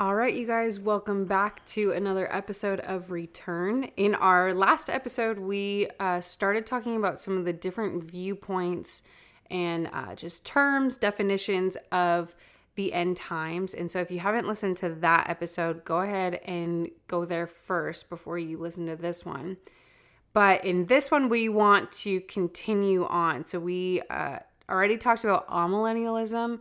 All right, you guys, welcome back to another episode of Return. In our last episode, we uh, started talking about some of the different viewpoints and uh, just terms, definitions of the end times. And so, if you haven't listened to that episode, go ahead and go there first before you listen to this one. But in this one, we want to continue on. So, we uh, already talked about amillennialism,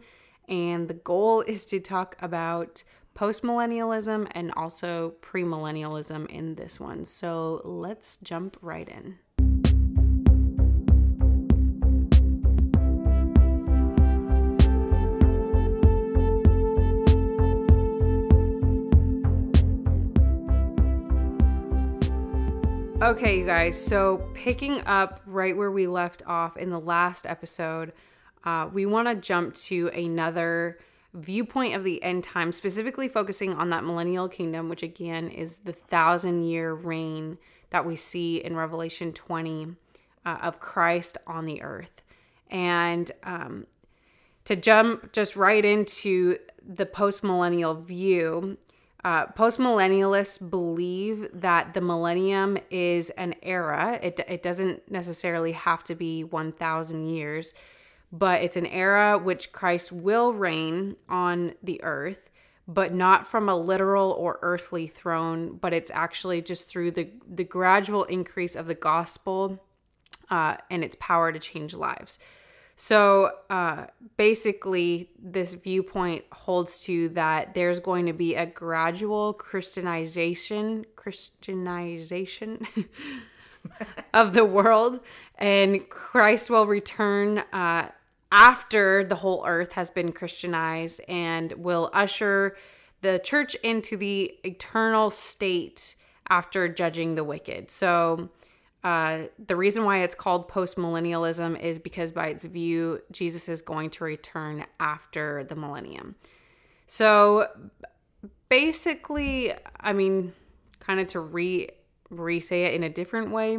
and the goal is to talk about postmillennialism and also premillennialism in this one. So let's jump right in. Okay, you guys, so picking up right where we left off in the last episode, uh, we want to jump to another viewpoint of the end time, specifically focusing on that millennial kingdom, which again is the thousand year reign that we see in Revelation 20 uh, of Christ on the earth. And um, to jump just right into the post millennial view, uh, post millennialists believe that the millennium is an era. It, it doesn't necessarily have to be 1,000 years but it's an era which Christ will reign on the earth, but not from a literal or earthly throne, but it's actually just through the, the gradual increase of the gospel uh, and its power to change lives. So uh, basically, this viewpoint holds to that there's going to be a gradual Christianization, Christianization of the world, and Christ will return uh, after the whole earth has been Christianized and will usher the church into the eternal state after judging the wicked. So, uh, the reason why it's called postmillennialism is because, by its view, Jesus is going to return after the millennium. So, basically, I mean, kind of to re re say it in a different way,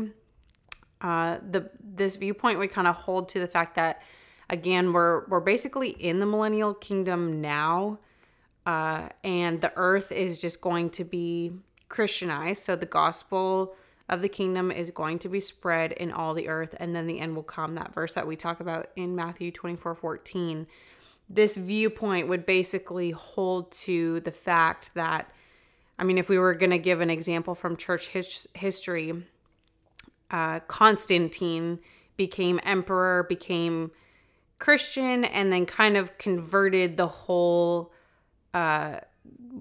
uh, the this viewpoint would kind of hold to the fact that again, we're we're basically in the millennial kingdom now, uh, and the earth is just going to be Christianized. So the gospel of the kingdom is going to be spread in all the earth, and then the end will come. That verse that we talk about in Matthew 24 14. This viewpoint would basically hold to the fact that, I mean, if we were going to give an example from church his- history, uh, Constantine became emperor, became Christian and then kind of converted the whole uh,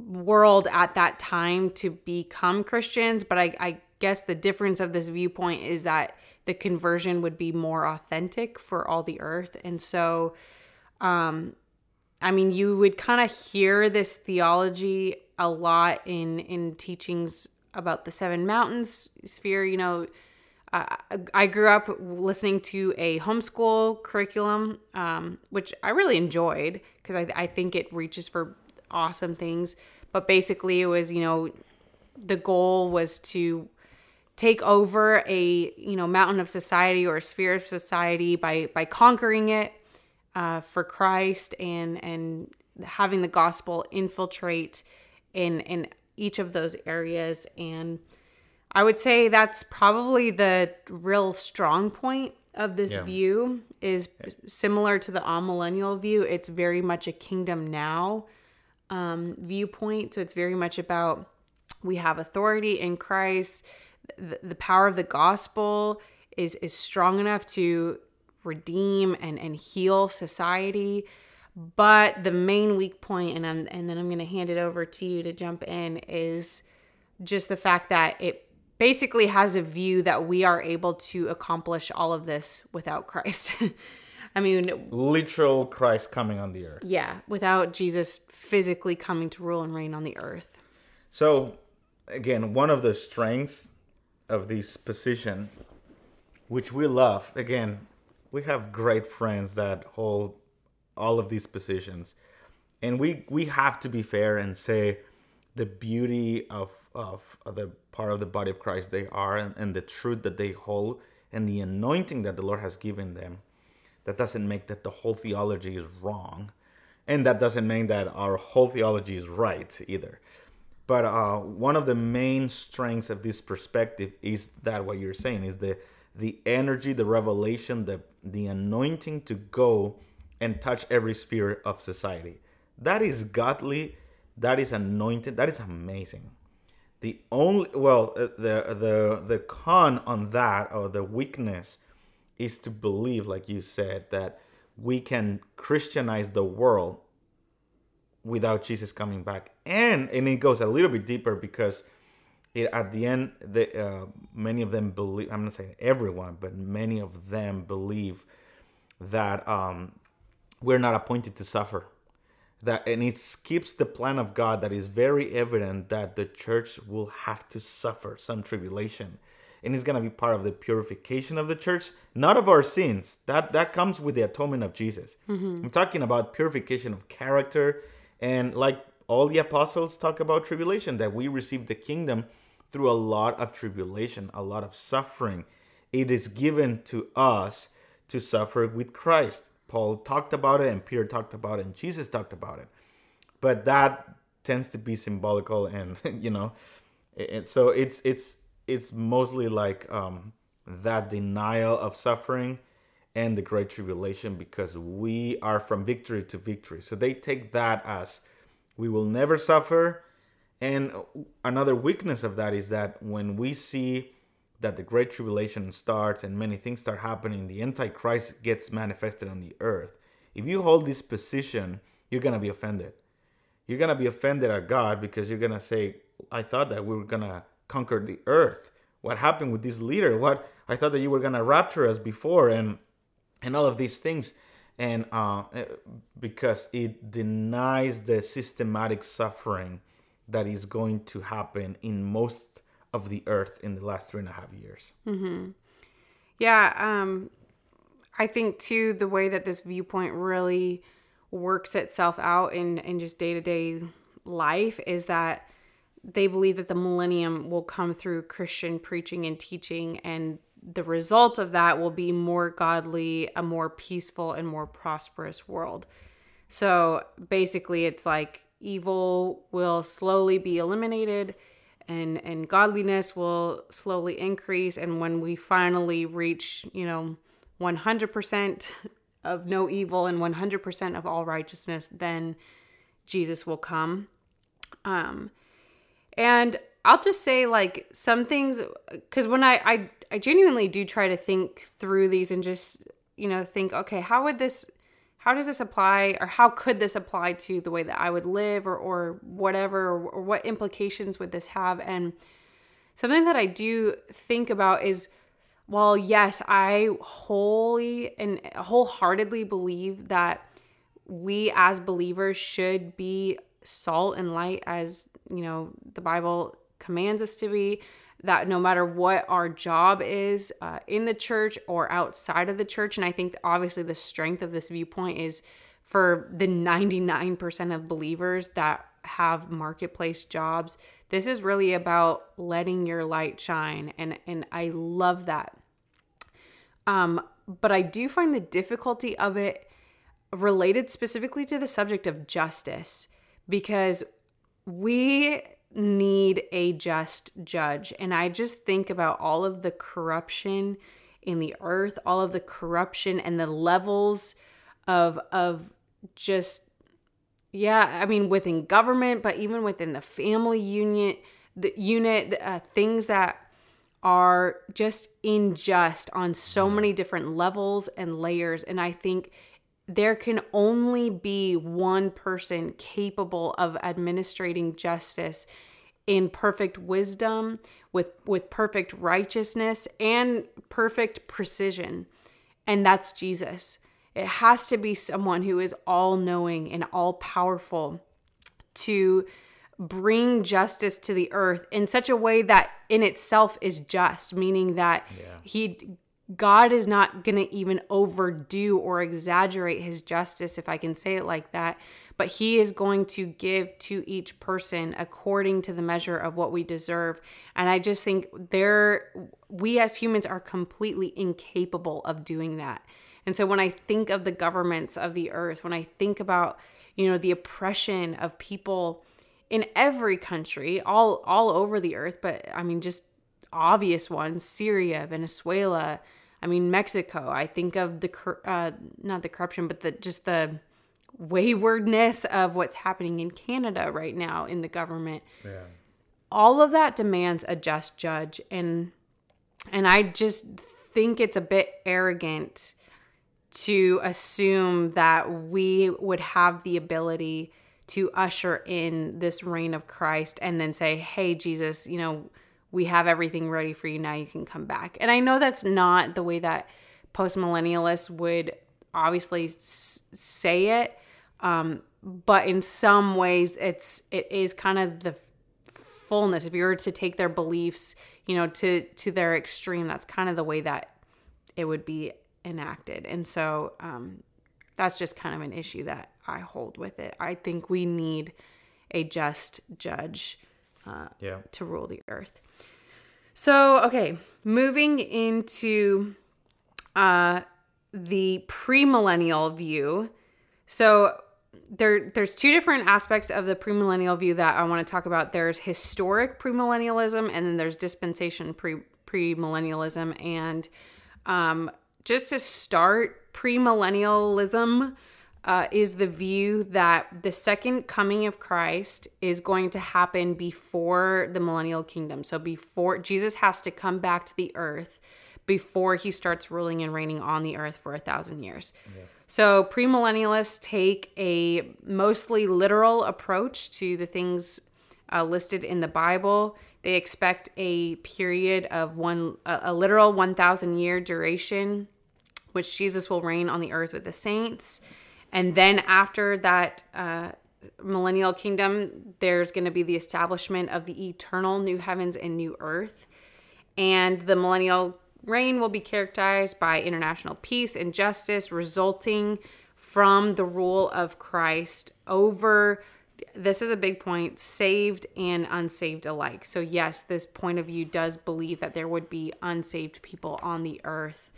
world at that time to become Christians. But I, I guess the difference of this viewpoint is that the conversion would be more authentic for all the earth. And so, um, I mean, you would kind of hear this theology a lot in in teachings about the seven mountains sphere. You know, I grew up listening to a homeschool curriculum, um, which I really enjoyed because I, I think it reaches for awesome things. But basically, it was, you know, the goal was to take over a, you know, mountain of society or a sphere of society by by conquering it uh, for Christ and and having the gospel infiltrate in in each of those areas and I would say that's probably the real strong point of this yeah. view is similar to the amillennial view. It's very much a kingdom now um, viewpoint. So it's very much about we have authority in Christ. The, the power of the gospel is is strong enough to redeem and, and heal society. But the main weak point, and I'm, and then I'm going to hand it over to you to jump in, is just the fact that it basically has a view that we are able to accomplish all of this without Christ. I mean, literal Christ coming on the earth. Yeah, without Jesus physically coming to rule and reign on the earth. So, again, one of the strengths of this position, which we love, again, we have great friends that hold all of these positions. And we we have to be fair and say the beauty of of the part of the body of Christ they are and, and the truth that they hold and the anointing that the Lord has given them, that doesn't make that the whole theology is wrong. and that doesn't mean that our whole theology is right either. But uh, one of the main strengths of this perspective is that what you're saying is the the energy, the revelation, the the anointing to go and touch every sphere of society. That is godly. That is anointed. That is amazing. The only well, uh, the the the con on that or the weakness is to believe, like you said, that we can Christianize the world without Jesus coming back. And and it goes a little bit deeper because it at the end the uh, many of them believe I'm not saying everyone, but many of them believe that um, we're not appointed to suffer. That and it skips the plan of God that is very evident that the church will have to suffer some tribulation. And it's gonna be part of the purification of the church, not of our sins. That that comes with the atonement of Jesus. Mm-hmm. I'm talking about purification of character, and like all the apostles talk about tribulation, that we receive the kingdom through a lot of tribulation, a lot of suffering. It is given to us to suffer with Christ. Paul talked about it, and Peter talked about it, and Jesus talked about it. But that tends to be symbolical, and you know, and so it's it's it's mostly like um, that denial of suffering and the great tribulation because we are from victory to victory. So they take that as we will never suffer. And another weakness of that is that when we see that the great tribulation starts and many things start happening, the antichrist gets manifested on the earth. If you hold this position, you're going to be offended. You're going to be offended at God because you're going to say, I thought that we were going to conquer the earth. What happened with this leader? What I thought that you were going to rapture us before and and all of these things and uh, eh, because it denies the systematic suffering that is going to happen in most of the earth in the last three and a half years. Mm-hmm. Yeah, um, I think too the way that this viewpoint really works itself out in in just day to day life is that they believe that the millennium will come through Christian preaching and teaching, and the result of that will be more godly, a more peaceful, and more prosperous world. So basically, it's like evil will slowly be eliminated and and godliness will slowly increase. And when we finally reach you know 100% of no evil and 100% of all righteousness then jesus will come. Um and i'll just say like some things because when I, I i genuinely do try to think through these and just you know think okay how would this how does this apply or how could this apply to the way that I would live or, or whatever or, or what implications would this have? And something that I do think about is well yes I wholly and wholeheartedly believe that we as believers should be salt and light as you know the Bible commands us to be that no matter what our job is uh, in the church or outside of the church, and I think obviously the strength of this viewpoint is for the 99% of believers that have marketplace jobs. This is really about letting your light shine, and and I love that. Um, but I do find the difficulty of it related specifically to the subject of justice because we need a just judge. And I just think about all of the corruption in the earth, all of the corruption and the levels of of just yeah, I mean within government, but even within the family unit, the unit uh, things that are just unjust on so many different levels and layers and I think there can only be one person capable of administrating justice in perfect wisdom with with perfect righteousness and perfect precision and that's Jesus it has to be someone who is all knowing and all powerful to bring justice to the earth in such a way that in itself is just meaning that yeah. he God is not going to even overdo or exaggerate his justice, if I can say it like that, but he is going to give to each person according to the measure of what we deserve. And I just think there, we as humans are completely incapable of doing that. And so when I think of the governments of the earth, when I think about, you know, the oppression of people in every country, all all over the earth, but I mean just obvious ones, Syria, Venezuela, I mean Mexico. I think of the uh, not the corruption, but the just the waywardness of what's happening in Canada right now in the government. Yeah. All of that demands a just judge and and I just think it's a bit arrogant to assume that we would have the ability to usher in this reign of Christ and then say, "Hey Jesus, you know, we have everything ready for you now you can come back." And I know that's not the way that postmillennialists would obviously s- say it, um, but in some ways it's it is kind of the fullness if you were to take their beliefs you know to to their extreme that's kind of the way that it would be enacted and so um, that's just kind of an issue that i hold with it i think we need a just judge uh, Yeah. to rule the earth so okay moving into uh, the premillennial view so there there's two different aspects of the premillennial view that I want to talk about. There's historic premillennialism and then there's dispensation pre premillennialism and um, just to start premillennialism uh, is the view that the second coming of Christ is going to happen before the millennial kingdom. So before Jesus has to come back to the earth before he starts ruling and reigning on the earth for a thousand years. So, premillennialists take a mostly literal approach to the things uh, listed in the Bible. They expect a period of one, a, a literal 1,000 year duration, which Jesus will reign on the earth with the saints. And then after that uh, millennial kingdom, there's going to be the establishment of the eternal new heavens and new earth. And the millennial reign will be characterized by international peace and justice resulting from the rule of Christ over this is a big point saved and unsaved alike. So yes, this point of view does believe that there would be unsaved people on the earth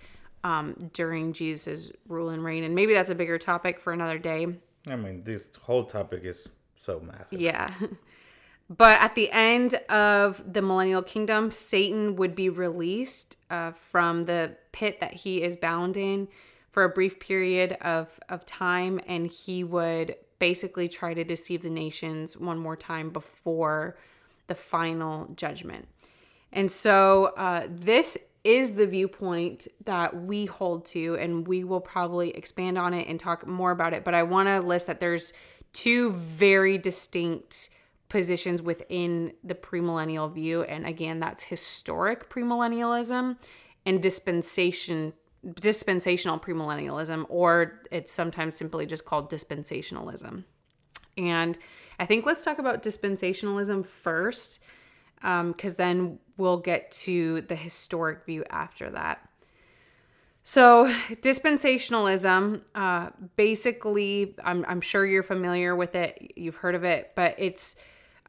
um, during Jesus' rule and reign, and maybe that's a bigger topic for another day. I mean, this whole topic is so massive. Yeah. But at the end of the millennial kingdom, Satan would be released uh, from the pit that he is bound in for a brief period of, of time, and he would basically try to deceive the nations one more time before the final judgment. And so, uh, this is the viewpoint that we hold to, and we will probably expand on it and talk more about it. But I want to list that there's two very distinct positions within the premillennial view and again that's historic premillennialism and dispensation dispensational premillennialism or it's sometimes simply just called dispensationalism and i think let's talk about dispensationalism first because um, then we'll get to the historic view after that. So, dispensationalism, uh, basically, I'm, I'm sure you're familiar with it, you've heard of it, but it's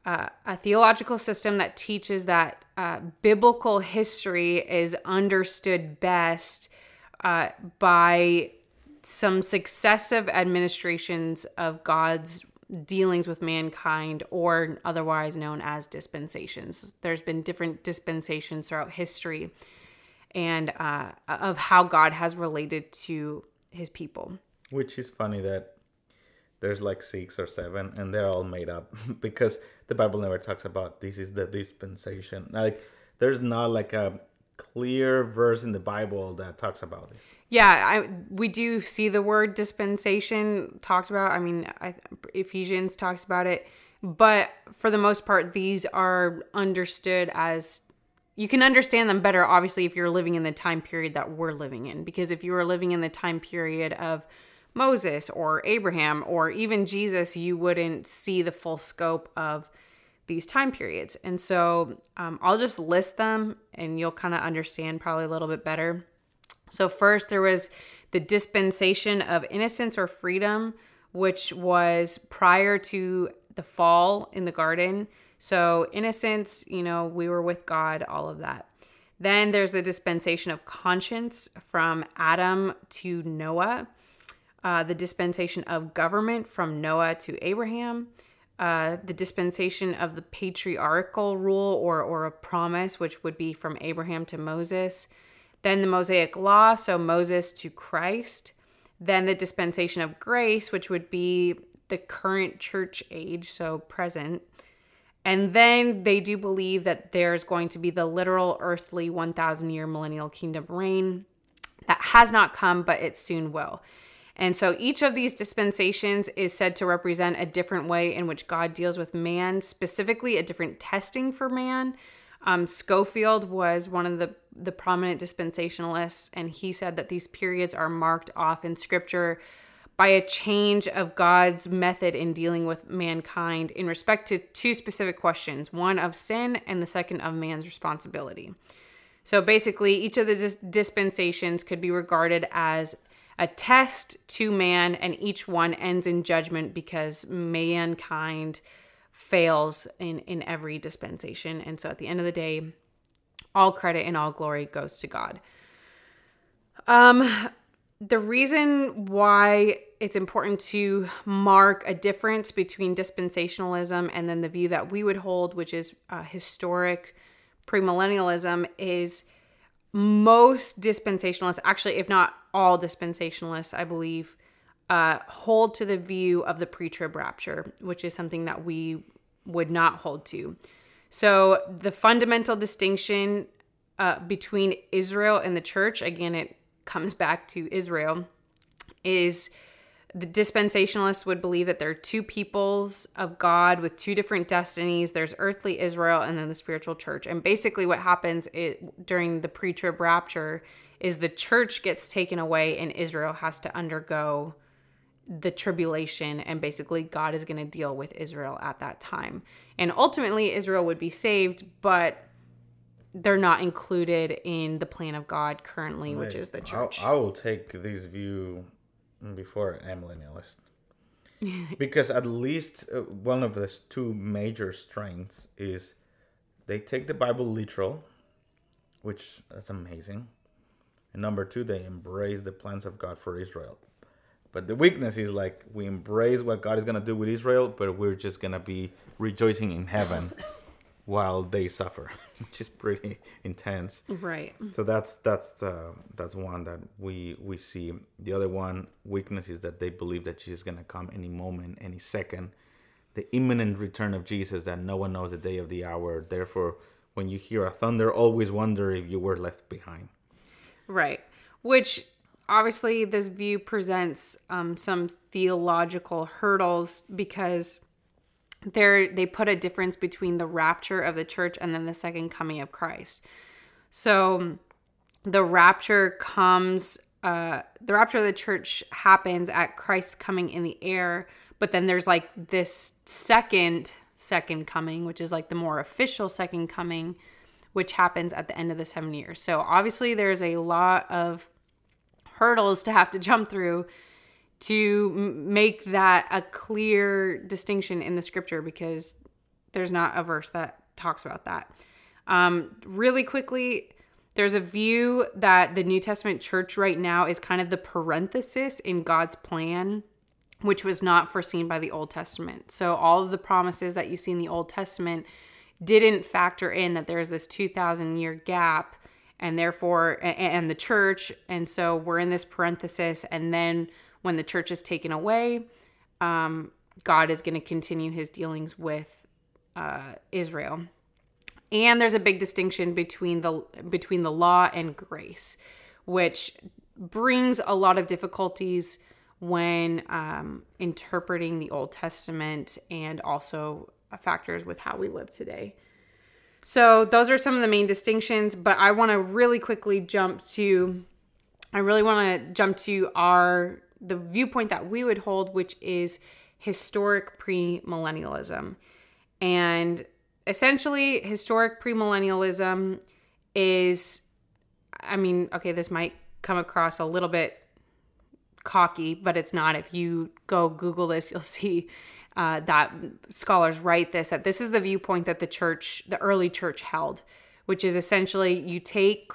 uh, a theological system that teaches that uh, biblical history is understood best uh, by some successive administrations of God's dealings with mankind, or otherwise known as dispensations. There's been different dispensations throughout history and uh, of how God has related to his people. Which is funny that there's like six or seven and they're all made up because the bible never talks about this is the dispensation like there's not like a clear verse in the bible that talks about this. Yeah I, we do see the word dispensation talked about. I mean I, ephesians talks about it. But for the most part these are understood as you can understand them better obviously if you're living in the time period that we're living in. Because if you were living in the time period of Moses or Abraham or even Jesus, you wouldn't see the full scope of these time periods. And so um, I'll just list them and you'll kind of understand probably a little bit better. So, first, there was the dispensation of innocence or freedom, which was prior to the fall in the garden. So, innocence, you know, we were with God, all of that. Then there's the dispensation of conscience from Adam to Noah. uh, the dispensation of government from Noah to Abraham, uh, the dispensation of the patriarchal rule or, or a promise, which would be from Abraham to Moses, then the Mosaic law, so Moses to Christ, then the dispensation of grace, which would be the current church age, so present. And then they do believe that there's going to be the literal earthly 1,000 year millennial kingdom reign that has not come, but it soon will. And so each of these dispensations is said to represent a different way in which God deals with man, specifically a different testing for man. Um, Scofield was one of the, the prominent dispensationalists, and he said that these periods are marked off in scripture by a change of God's method in dealing with mankind in respect to two specific questions one of sin, and the second of man's responsibility. So basically, each of the dis- dispensations could be regarded as a test to man, and each one ends in judgment because mankind fails in, in every dispensation. And so at the end of the day, all credit and all glory goes to God. Um, the reason why it's important to mark a difference between dispensationalism and then the view that we would hold, which is uh, historic premillennialism, is most dispensationalists, actually, if not all dispensationalists, I believe, uh, hold to the view of the pre trib rapture, which is something that we would not hold to. So, the fundamental distinction uh, between Israel and the church, again, it comes back to Israel, is the dispensationalists would believe that there are two peoples of God with two different destinies. There's earthly Israel and then the spiritual church. And basically, what happens it, during the pre trib rapture is the church gets taken away and Israel has to undergo the tribulation. And basically, God is going to deal with Israel at that time. And ultimately, Israel would be saved, but they're not included in the plan of God currently, which is the church. I, I will take these view before amillennialist. because at least uh, one of the two major strengths is they take the Bible literal, which that's amazing. And number two, they embrace the plans of God for Israel. But the weakness is like we embrace what God is gonna do with Israel, but we're just gonna be rejoicing in heaven while they suffer, which is pretty intense. Right. So that's that's the that's one that we we see. The other one weakness is that they believe that Jesus is gonna come any moment, any second. The imminent return of Jesus that no one knows the day of the hour. Therefore, when you hear a thunder, always wonder if you were left behind. Right. Which obviously this view presents um, some theological hurdles because there they put a difference between the rapture of the church and then the second coming of Christ. So the rapture comes uh the rapture of the church happens at Christ coming in the air, but then there's like this second second coming, which is like the more official second coming, which happens at the end of the 7 years. So obviously there's a lot of hurdles to have to jump through to make that a clear distinction in the scripture because there's not a verse that talks about that. Um, really quickly, there's a view that the New Testament church right now is kind of the parenthesis in God's plan, which was not foreseen by the Old Testament. So, all of the promises that you see in the Old Testament didn't factor in that there's this 2,000 year gap and therefore, and the church. And so, we're in this parenthesis, and then when the church is taken away, um, God is going to continue his dealings with uh, Israel. And there's a big distinction between the between the law and grace, which brings a lot of difficulties when um, interpreting the Old Testament and also factors with how we live today. So those are some of the main distinctions, but I want to really quickly jump to I really want to jump to our the viewpoint that we would hold, which is historic premillennialism. And essentially, historic premillennialism is, I mean, okay, this might come across a little bit cocky, but it's not. If you go Google this, you'll see uh, that scholars write this that this is the viewpoint that the church, the early church held, which is essentially you take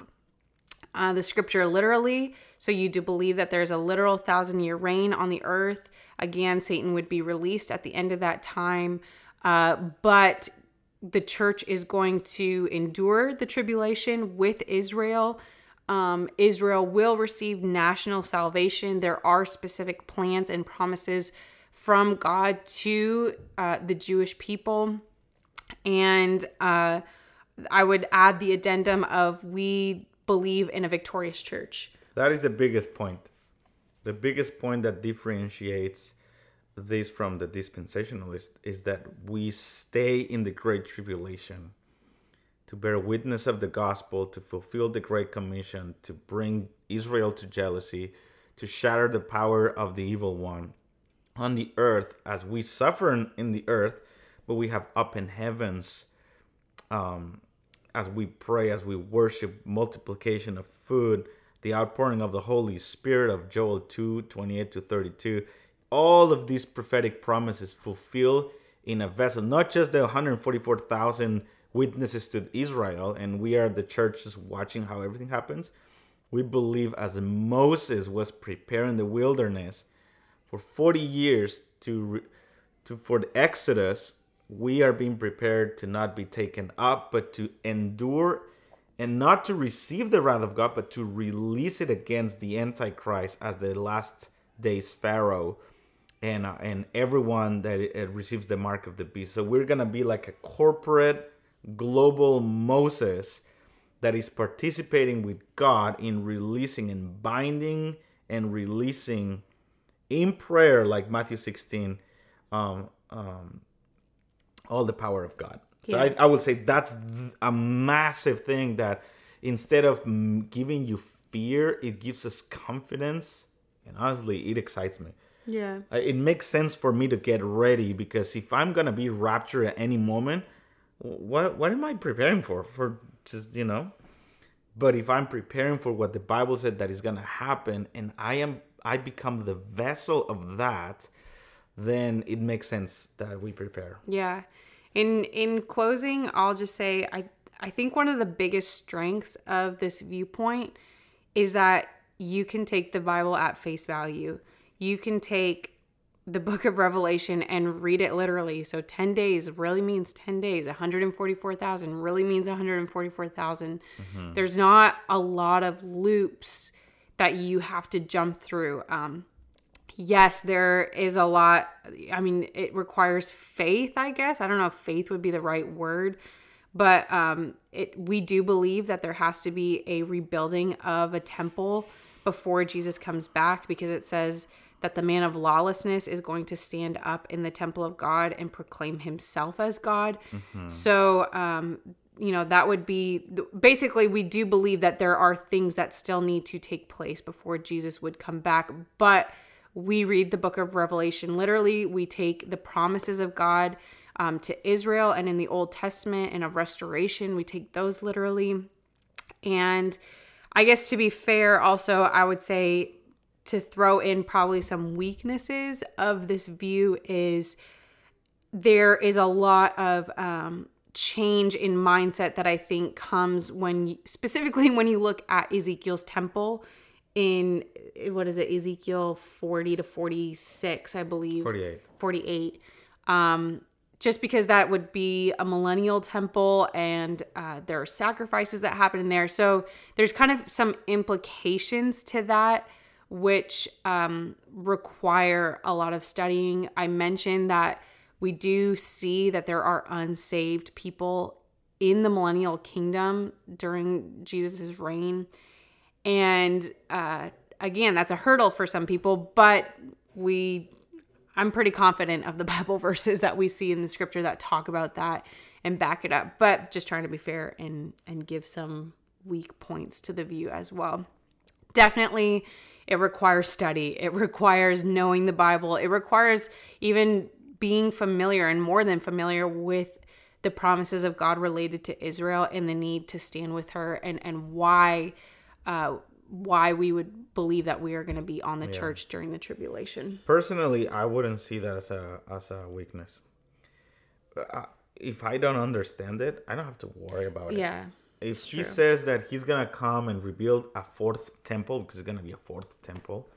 uh, the scripture literally. So you do believe that there's a literal thousand year reign on the earth. Again, Satan would be released at the end of that time. Uh, but the church is going to endure the tribulation with Israel. Um, Israel will receive national salvation. There are specific plans and promises from God to uh, the Jewish people. And uh, I would add the addendum of we believe in a victorious church. That is the biggest point. The biggest point that differentiates this from the dispensationalist is that we stay in the great tribulation to bear witness of the gospel, to fulfill the great commission, to bring Israel to jealousy, to shatter the power of the evil one on the earth as we suffer in the earth, but we have up in heavens um, as we pray, as we worship, multiplication of food, the outpouring of the Holy Spirit of Joel 2 28 to 32. All of these prophetic promises fulfilled in a vessel, not just the 144,000 witnesses to Israel, and we are the church just watching how everything happens. We believe as Moses was preparing the wilderness for 40 years to, to for the Exodus, we are being prepared to not be taken up, but to endure and not to receive the wrath of God, but to release it against the Antichrist as the last days Pharaoh and uh, and everyone that receives the mark of the beast. So we're gonna be like a corporate global Moses that is participating with God in releasing and binding and releasing in prayer, like Matthew 16, um, um, all the power of God. So Yeah. I, I would say that's th- a massive thing that instead of giving you fear, it gives us confidence. And honestly, it excites me. Yeah. It makes sense for me to get ready because if I'm gonna be raptured at any moment, what what am I preparing for? For just you know. But if I'm preparing for what the Bible said that is gonna happen, and I am I become the vessel of that, then it makes sense that we prepare. Yeah. In in closing, I'll just say I I think one of the biggest strengths of this viewpoint is that you can take the Bible at face value. You can take the book of Revelation and read it literally. So 10 days really means 10 days. 144,000 really means 144,000. There's not a lot of loops that you have to jump through. Um, yes, there is a lot. I mean, it requires faith, I guess. I don't know if faith would be the right word, but um, it we do believe that there has to be a rebuilding of a temple before Jesus comes back because it says that the man of lawlessness is going to stand up in the temple of God and proclaim himself as God. So, um, you know, that would be basically, we do believe that there are things that still need to take place before Jesus would come back. But we read the book of Revelation. Literally, we take the promises of God um, to Israel and in the Old Testament and of restoration, we take those literally. And I guess to be fair, also, I would say to throw in probably some weaknesses of this view is there is a lot of um, change in mindset that I think comes when, you, specifically when you look at Ezekiel's temple in what is it, Ezekiel 40 to 46, I believe. 48. 48 um just because that would be a millennial temple and uh, there are sacrifices that happen in there so there's kind of some implications to that which um, require a lot of studying i mentioned that we do see that there are unsaved people in the millennial kingdom during jesus' reign and uh, again that's a hurdle for some people but we i'm pretty confident of the bible verses that we see in the scripture that talk about that and back it up. But just trying to be fair and and give some weak points to the view as well. Definitely it requires study. It requires knowing the bible. It requires even being familiar and more than familiar with the promises of god related to israel and the need to stand with her and and why uh why we would believe that we are going to be on the church during the tribulation Personally, I wouldn't see that as a as a weakness. Uh, if I don't understand it, I don't have to worry about it. yeah if he true. says that he's gonna come and rebuild a fourth temple because it's gonna be a fourth temple,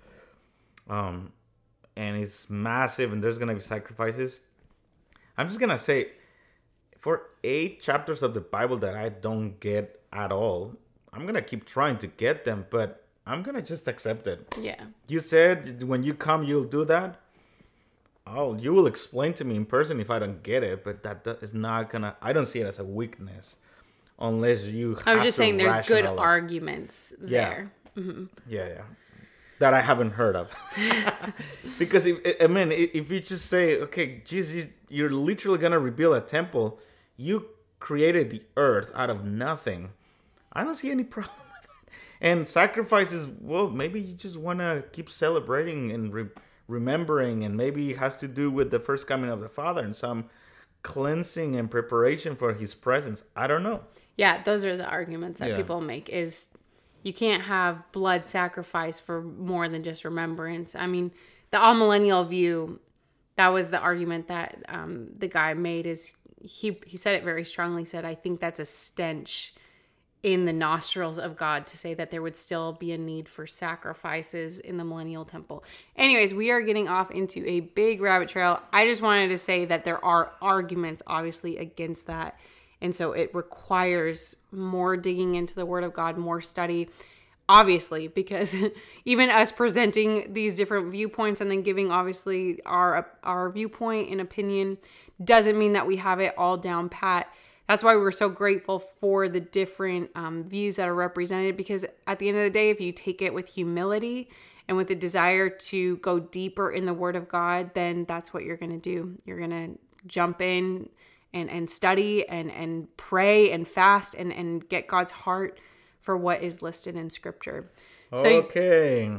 um, and it's massive and there's gonna be sacrifices, I'm just gonna say, for eight chapters of the Bible that I don't get at all, I'm gonna keep trying to get them, but I'm gonna just accept it. Yeah. You said when you come, you'll do that. Oh, you will explain to me in person if I don't get it, but that is not gonna. I don't see it as a weakness, unless you. I was just saying there's good arguments Yeah. there. Mm-hmm. Yeah, yeah, that I haven't heard of. because if I mean, if you just say, okay, Jesus, you're literally gonna rebuild a temple, you created the earth out of nothing. I don't see any problem with that. And sacrifices, well, maybe you just want to keep celebrating and re- remembering, and maybe it has to do with the first coming of the Father and some cleansing and preparation for His presence. I don't know. Yeah, those are the arguments that Yeah. people make is you can't have blood sacrifice for more than just remembrance. I mean, the amillennial view, that was the argument that um, the guy made is he he said it very strongly said I think that's a stench in the nostrils of God to say that there would still be a need for sacrifices in the millennial temple. Anyways, we are getting off into a big rabbit trail. I just wanted to say that there are arguments obviously against that. And so it requires more digging into the word of God, more study. Obviously, because even us presenting these different viewpoints and then giving obviously our our viewpoint and opinion doesn't mean that we have it all down pat that's why we're so grateful for the different um, views that are represented because at the end of the day if you take it with humility and with a desire to go deeper in the word of god then that's what you're going to do you're going to jump in and, and study and, and pray and fast and, and get god's heart for what is listed in scripture so okay.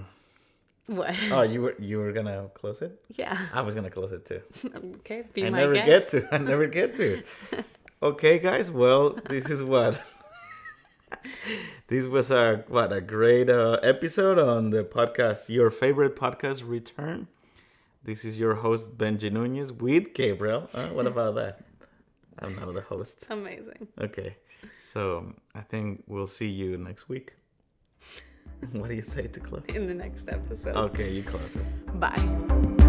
what Oh, you were you were gonna close it? yeah I was gonna close it too. okay be I my never guest get to. I never get to. Okay, guys. Well, this is what. this was a what a great uh, episode on the podcast. Your favorite podcast return. This is your host Benji Nunez with Gabriel. Uh, what about that? I'm now the host. amazing Okay, so I think we'll see you next week. what do you say to close? in the next episode Okay, you close it. bye